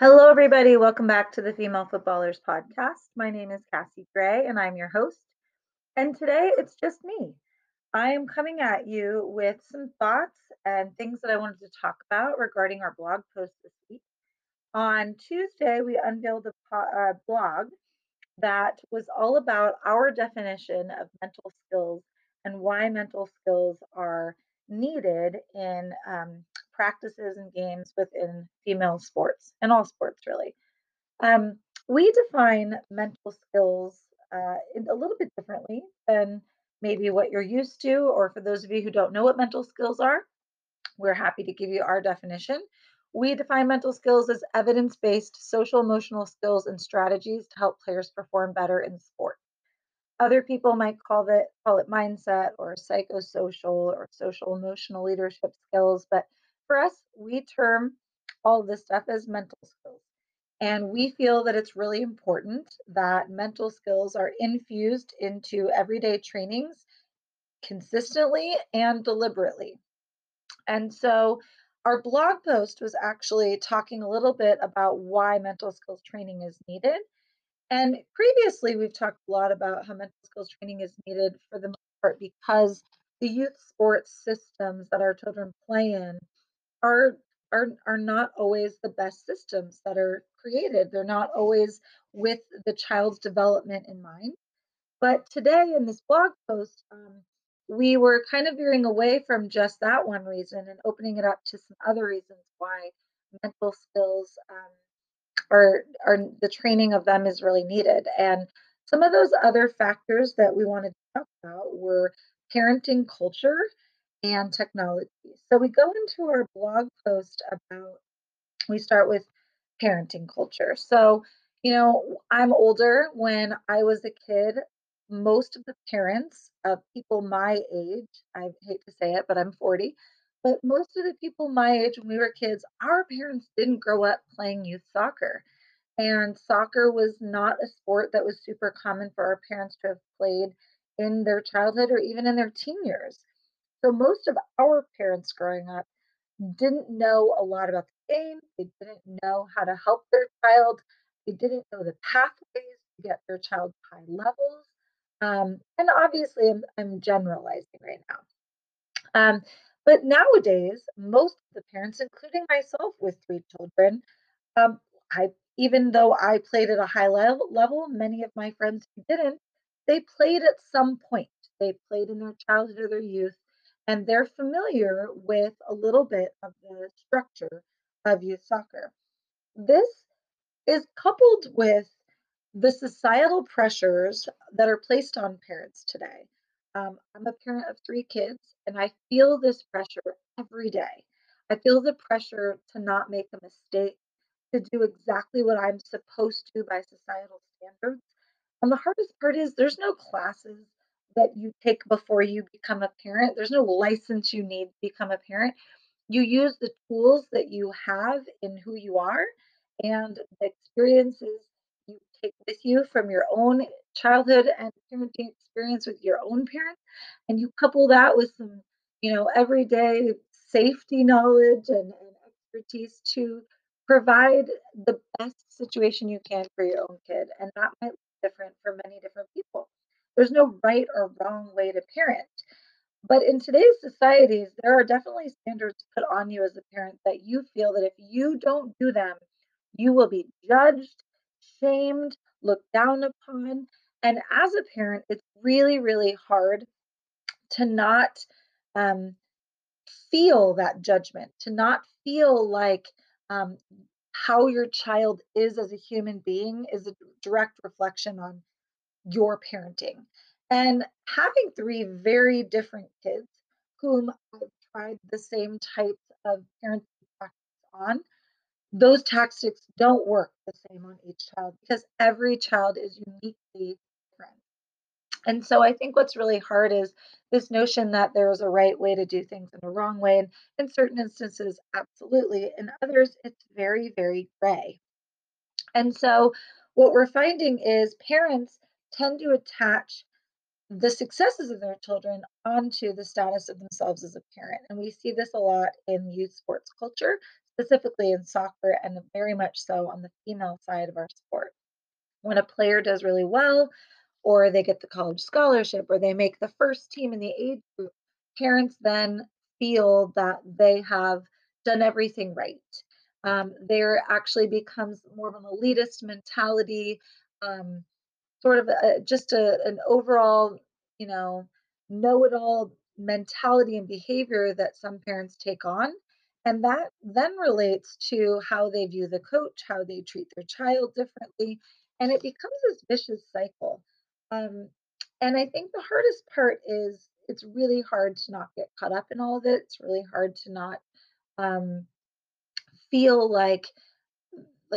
Hello, everybody. Welcome back to the Female Footballers Podcast. My name is Cassie Gray, and I'm your host. And today it's just me. I am coming at you with some thoughts and things that I wanted to talk about regarding our blog post this week. On Tuesday, we unveiled a po- uh, blog that was all about our definition of mental skills and why mental skills are needed in um, practices and games within female sports and all sports, really. Um, we define mental skills uh, a little bit differently than maybe what you're used to, or for those of you who don't know what mental skills are, we're happy to give you our definition. We define mental skills as evidence based social emotional skills and strategies to help players perform better in sport. Other people might call it call it mindset or psychosocial or social emotional leadership skills, but for us, we term all this stuff as mental skills. And we feel that it's really important that mental skills are infused into everyday trainings consistently and deliberately. And so our blog post was actually talking a little bit about why mental skills training is needed. And previously, we've talked a lot about how mental skills training is needed for the most part because the youth sports systems that our children play in are are are not always the best systems that are created. They're not always with the child's development in mind. But today in this blog post, um, we were kind of veering away from just that one reason and opening it up to some other reasons why mental skills um, are are the training of them is really needed. And some of those other factors that we wanted to talk about were parenting culture and technology. So we go into our blog post about we start with parenting culture. So, you know, I'm older. When I was a kid, most of the parents of people my age, I hate to say it, but I'm 40, but most of the people my age when we were kids, our parents didn't grow up playing youth soccer. And soccer was not a sport that was super common for our parents to have played in their childhood or even in their teen years. So most of our parents growing up didn't know a lot about the game. They didn't know how to help their child. They didn't know the pathways to get their child high levels. Um, and obviously, I'm, I'm generalizing right now. Um, but nowadays, most of the parents, including myself with three children, um, I even though I played at a high level, level, many of my friends who didn't, they played at some point. They played in their childhood or their youth and they're familiar with a little bit of the structure of youth soccer. This is coupled with the societal pressures that are placed on parents today. Um, I'm a parent of three kids, and I feel this pressure every day. I feel the pressure to not make a mistake, to do exactly what I'm supposed to by societal standards. And the hardest part is there's no classes that you take before you become a parent. There's no license you need to become a parent. You use the tools that you have in who you are and the experiences you take with you from your own childhood and parenting experience with your own parents. And you couple that with some, you know, everyday safety knowledge and, and expertise to provide the best situation you can for your own kid. And that might look different for many different people. There's no right or wrong way to parent. But in today's societies, there are definitely standards put on you as a parent that you feel that if you don't do them, you will be judged, shamed, looked down upon. And as a parent, it's really, really hard to not um, feel that judgment, to not feel like um, how your child is as a human being is a direct reflection on your parenting. And having three very different kids whom I've tried the same types of parenting tactics on, those tactics don't work the same on each child because every child is uniquely different. And so I think what's really hard is this notion that there's a right way to do things and a wrong way. And in certain instances, absolutely. In others, it's very, very gray. And so what we're finding is parents tend to attach the successes of their children onto the status of themselves as a parent. And we see this a lot in youth sports culture, specifically in soccer and very much so on the female side of our sport. When a player does really well, or they get the college scholarship, or they make the first team in the age group, parents then feel that they have done everything right. Um, there actually becomes more of an elitist mentality, um, sort of a, just a, an overall, you know, know it all mentality and behavior that some parents take on. And that then relates to how they view the coach, how they treat their child differently. And it becomes this vicious cycle. Um, and I think the hardest part is it's really hard to not get caught up in all of it. It's really hard to not um, feel like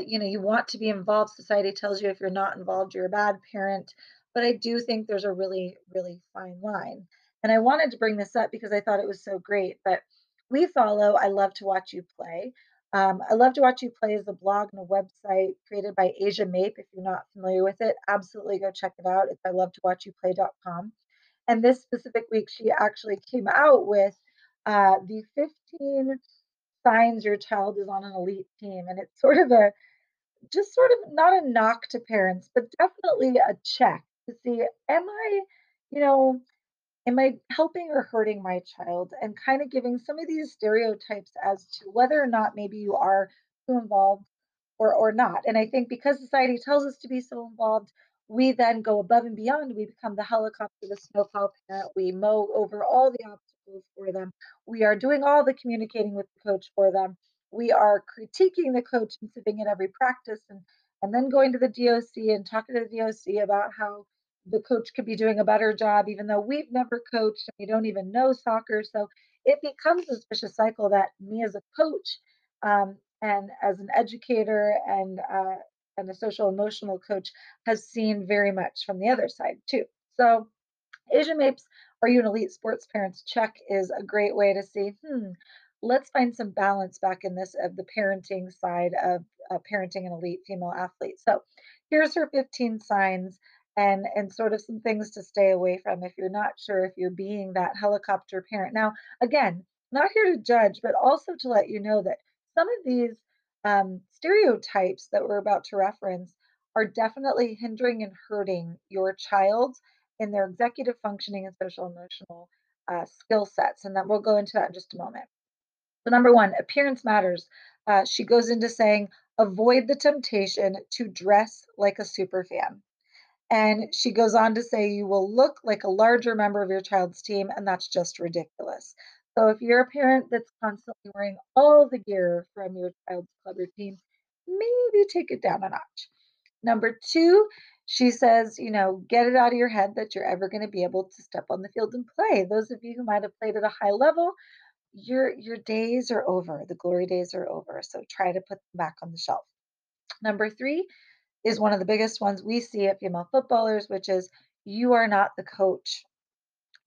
you know you want to be involved society tells you if you're not involved you're a bad parent but i do think there's a really really fine line. And i wanted to bring this up because i thought it was so great but we follow i love to watch you play. Um, i love to watch you play as a blog and a website created by asia mape if you're not familiar with it absolutely go check it out it's i love to watch you play.com and this specific week she actually came out with uh, the 15 signs your child is on an elite team. And it's sort of a just sort of not a knock to parents, but definitely a check to see am I, you know, am I helping or hurting my child? And kind of giving some of these stereotypes as to whether or not maybe you are too involved or or not. And I think because society tells us to be so involved, we then go above and beyond. We become the helicopter, the snowplow parent. We mow over all the obstacles for them. We are doing all the communicating with the coach for them. We are critiquing the coach and sitting in every practice and and then going to the DOC and talking to the DOC about how the coach could be doing a better job, even though we've never coached and we don't even know soccer. So it becomes this vicious cycle that me as a coach um, and as an educator and uh, and a social emotional coach has seen very much from the other side too. So Asia Mape's, are you an elite sports parents check is a great way to see, hmm, let's find some balance back in this of the parenting side of uh, parenting an elite female athlete. So here's her 15 signs and and sort of some things to stay away from if you're not sure if you're being that helicopter parent. Now, again, not here to judge, but also to let you know that some of these um, stereotypes that we're about to reference are definitely hindering and hurting your child in their executive functioning and social emotional uh, skill sets. And that we'll go into that in just a moment. So, number one, appearance matters. Uh, she goes into saying, avoid the temptation to dress like a super fan. And she goes on to say, you will look like a larger member of your child's team, and that's just ridiculous. So if you're a parent that's constantly wearing all the gear from your child's club or team, maybe take it down a notch. Number two, she says, you know, get it out of your head that you're ever going to be able to step on the field and play. Those of you who might have played at a high level, your your days are over. The glory days are over. So try to put them back on the shelf. Number three is one of the biggest ones we see at female footballers, which is you are not the coach.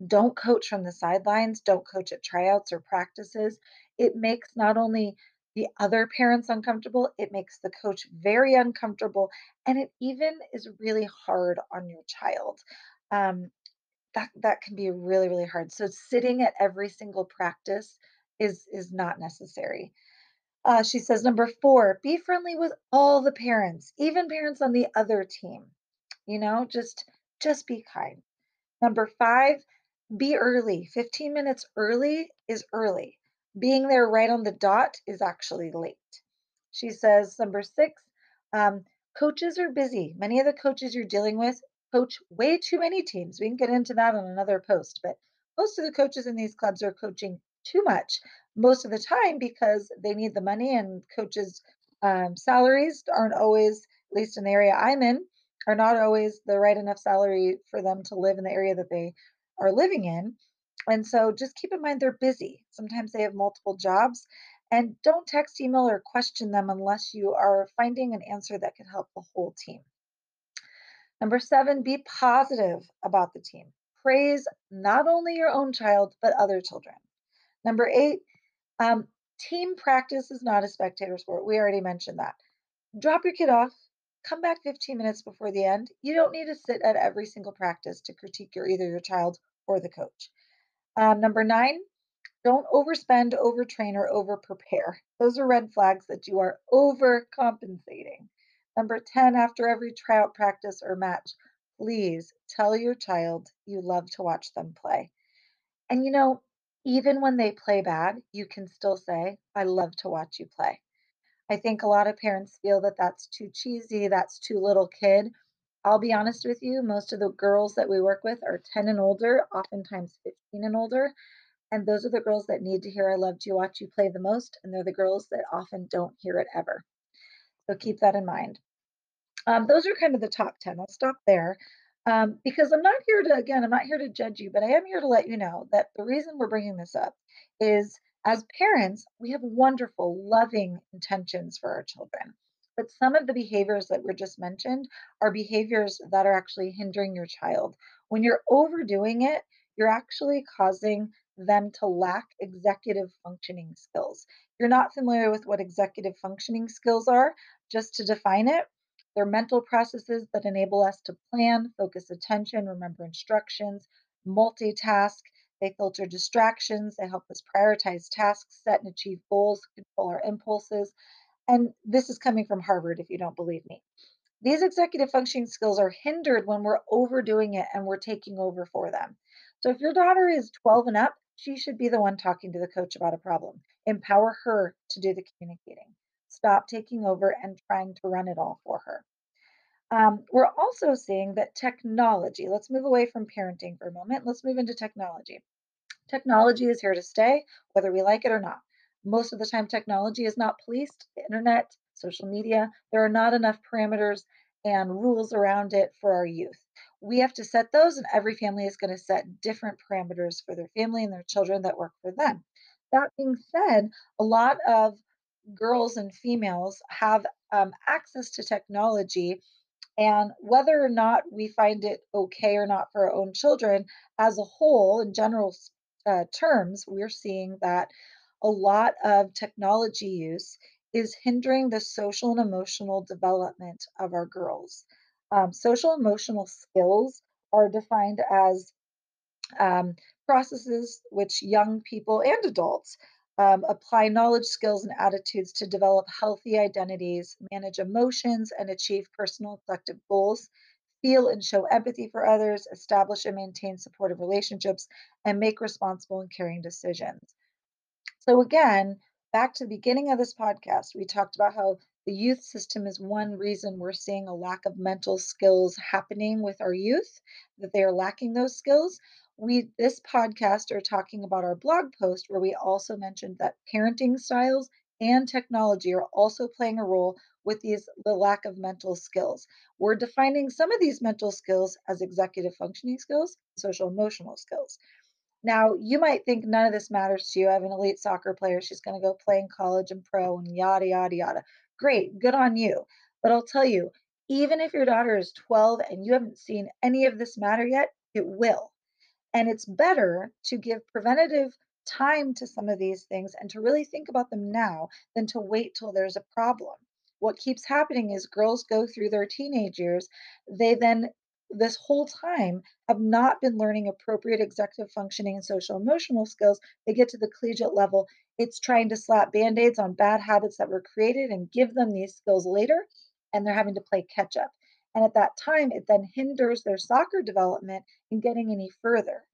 Don't coach from the sidelines, don't coach at tryouts or practices. It makes not only the other parents uncomfortable, it makes the coach very uncomfortable, and it even is really hard on your child. Um, that that can be really really hard. So sitting at every single practice is is not necessary. Uh, she says number four, be friendly with all the parents, even parents on the other team. You know, just just be kind. Number five, be early. 15 minutes early is early. Being there right on the dot is actually late. She says, number six, um, coaches are busy. Many of the coaches you're dealing with coach way too many teams. We can get into that on another post, but most of the coaches in these clubs are coaching too much most of the time because they need the money and coaches' um, salaries aren't always, at least in the area I'm in, are not always the right enough salary for them to live in the area that they are living in. And so just keep in mind they're busy. Sometimes they have multiple jobs. And don't text, email, or question them unless you are finding an answer that can help the whole team. Number seven, be positive about the team. Praise not only your own child, but other children. Number eight, um, team practice is not a spectator sport. We already mentioned that. Drop your kid off, come back 15 minutes before the end. You don't need to sit at every single practice to critique your either your child or the coach. Um, number nine, Don't overspend, overtrain, or overprepare. Those are red flags that you are overcompensating. Number 10, after every tryout practice or match, please tell your child you love to watch them play. And you know, even when they play bad, you can still say, I love to watch you play. I think a lot of parents feel that that's too cheesy, that's too little kid. I'll be honest with you, most of the girls that we work with are 10 and older, oftentimes 15 and older. And those are the girls that need to hear I love to watch you play the most. And they're the girls that often don't hear it ever. So keep that in mind. Um, those are kind of the top 10. I'll stop there um, because I'm not here to, again, I'm not here to judge you, but I am here to let you know that the reason we're bringing this up is as parents, we have wonderful, loving intentions for our children. But some of the behaviors that were just mentioned are behaviors that are actually hindering your child. When you're overdoing it, you're actually causing them to lack executive functioning skills. You're not familiar with what executive functioning skills are, just to define it, they're mental processes that enable us to plan, focus attention, remember instructions, multitask. They filter distractions. They help us prioritize tasks, set and achieve goals, control our impulses. And this is coming from Harvard, if you don't believe me. These executive functioning skills are hindered when we're overdoing it and we're taking over for them. So if your daughter is 12 and up, she should be the one talking to the coach about a problem. Empower her to do the communicating. Stop taking over and trying to run it all for her. Um, we're also seeing that technology, let's move away from parenting for a moment. Let's move into technology. Technology is here to stay, whether we like it or not. Most of the time, technology is not policed. The internet, social media, there are not enough parameters and rules around it for our youth. We have to set those, and every family is going to set different parameters for their family and their children that work for them. That being said, a lot of girls and females have um, access to technology and whether or not we find it okay or not for our own children, as a whole, in general uh, terms, we're seeing that a lot of technology use is hindering the social and emotional development of our girls. Um, social emotional skills are defined as um, processes which young people and adults um, apply knowledge, skills, and attitudes to develop healthy identities, manage emotions, and achieve personal and collective goals, feel and show empathy for others, establish and maintain supportive relationships, and make responsible and caring decisions. So, again, back to the beginning of this podcast, we talked about how the youth system is one reason we're seeing a lack of mental skills happening with our youth, that they are lacking those skills. We this podcast are talking about our blog post where we also mentioned that parenting styles and technology are also playing a role with these the lack of mental skills. We're defining some of these mental skills as executive functioning skills, social emotional skills. Now, you might think none of this matters to you. I have an elite soccer player. She's going to go play in college and pro and yada, yada, yada. Great, good on you. But I'll tell you, even if your daughter is 12 and you haven't seen any of this matter yet, it will. And it's better to give preventative time to some of these things and to really think about them now than to wait till there's a problem. What keeps happening is girls go through their teenage years, they then this whole time have not been learning appropriate executive functioning and social emotional skills. They get to the collegiate level, it's trying to slap band aids on bad habits that were created and give them these skills later, and they're having to play catch up. And at that time, it then hinders their soccer development in getting any further.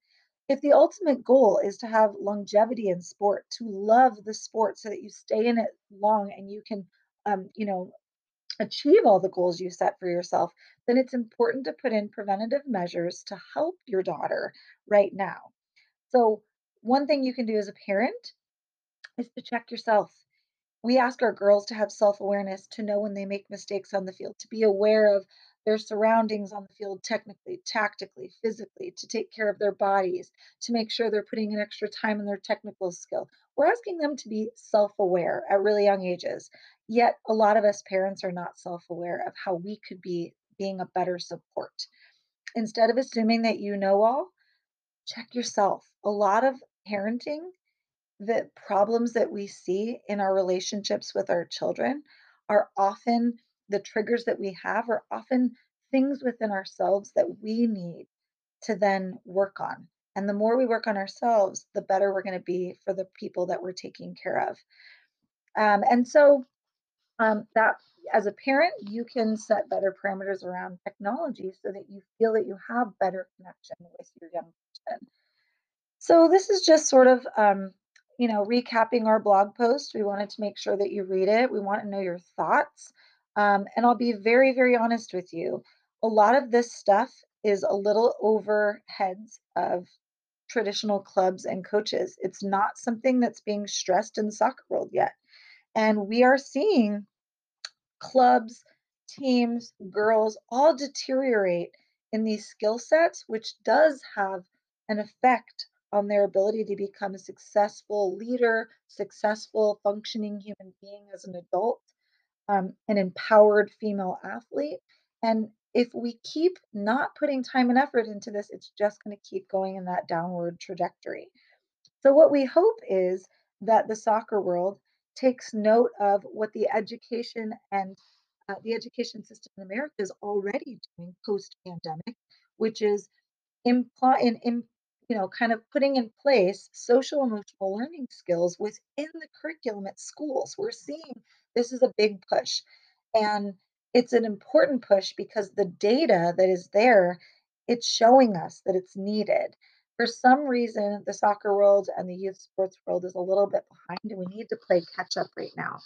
If the ultimate goal is to have longevity in sport, to love the sport so that you stay in it long and you can, um, you know, achieve all the goals you set for yourself, then it's important to put in preventative measures to help your daughter right now. So, one thing you can do as a parent is to check yourself. We ask our girls to have self awareness, to know when they make mistakes on the field, to be aware of their surroundings on the field, technically, tactically, physically, to take care of their bodies, to make sure they're putting in extra time in their technical skill. We're asking them to be self aware at really young ages. Yet, a lot of us parents are not self aware of how we could be being a better support. Instead of assuming that you know all, check yourself. A lot of parenting the problems that we see in our relationships with our children are often the triggers that we have are often things within ourselves that we need to then work on. And the more we work on ourselves, the better we're going to be for the people that we're taking care of. Um, and so um, that as a parent, you can set better parameters around technology so that you feel that you have better connection with your young person. So this is just sort of, um, you know, recapping our blog post. We wanted to make sure that you read it. We want to know your thoughts. Um, and I'll be very, very honest with you. A lot of this stuff is a little over heads of traditional clubs and coaches. It's not something that's being stressed in the soccer world yet. And we are seeing clubs, teams, girls all deteriorate in these skill sets, which does have an effect on their ability to become a successful leader, successful functioning human being as an adult, um, an empowered female athlete. And if we keep not putting time and effort into this, it's just going to keep going in that downward trajectory. So, what we hope is that the soccer world takes note of what the education and uh, the education system in America is already doing post pandemic, which is imply in, in you know kind of putting in place social emotional learning skills within the curriculum at schools. We're seeing this is a big push, and it's an important push because the data that is there it's showing us that it's needed for some reason, the soccer world and the youth sports world is a little bit behind, and we need to play catch up right now.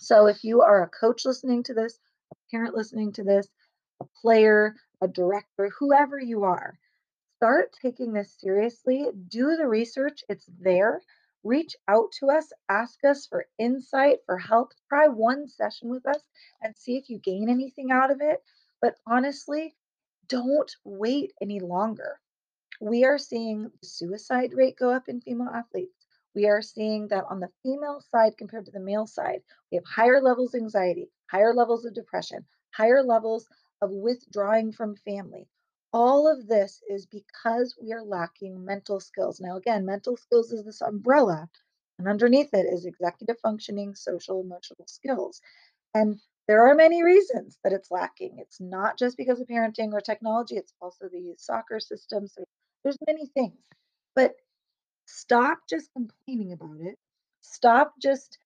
So, if you are a coach listening to this, a parent listening to this, a player, a director, whoever you are, start taking this seriously. Do the research, it's there. Reach out to us, ask us for insight, for help. Try one session with us and see if you gain anything out of it. But honestly, don't wait any longer we are seeing the suicide rate go up in female athletes. We are seeing that on the female side compared to the male side, we have higher levels of anxiety, higher levels of depression, higher levels of withdrawing from family. All of this is because we are lacking mental skills. Now, again, mental skills is this umbrella, and underneath it is executive functioning, social, emotional skills. And there are many reasons that it's lacking. It's not just because of parenting or technology, it's also the soccer system. So there's many things. But stop just complaining about it. Stop just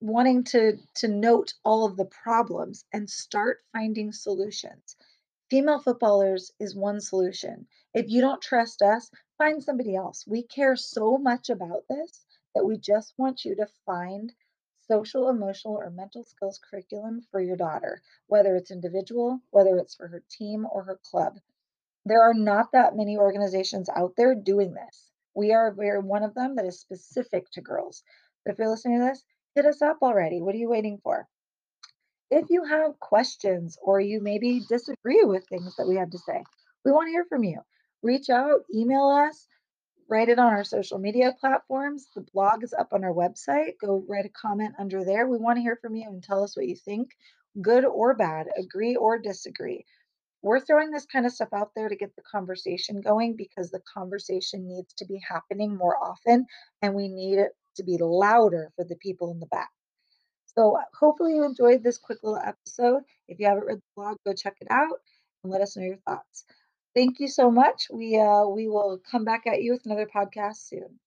wanting to to note all of the problems and start finding solutions. Female footballers is one solution. If you don't trust us, find somebody else. We care so much about this that we just want you to find social, emotional, or mental skills curriculum for your daughter, whether it's individual, whether it's for her team or her club. There are not that many organizations out there doing this. We are we're one of them that is specific to girls. But if you're listening to this, hit us up already. What are you waiting for? If you have questions or you maybe disagree with things that we have to say, we want to hear from you. Reach out, email us, write it on our social media platforms. The blog is up on our website. Go write a comment under there. We want to hear from you and tell us what you think, good or bad, agree or disagree we're throwing this kind of stuff out there to get the conversation going because the conversation needs to be happening more often and we need it to be louder for the people in the back. So, uh, hopefully, you enjoyed this quick little episode. If you haven't read the blog, go check it out and let us know your thoughts. Thank you so much. We uh, we will come back at you with another podcast soon.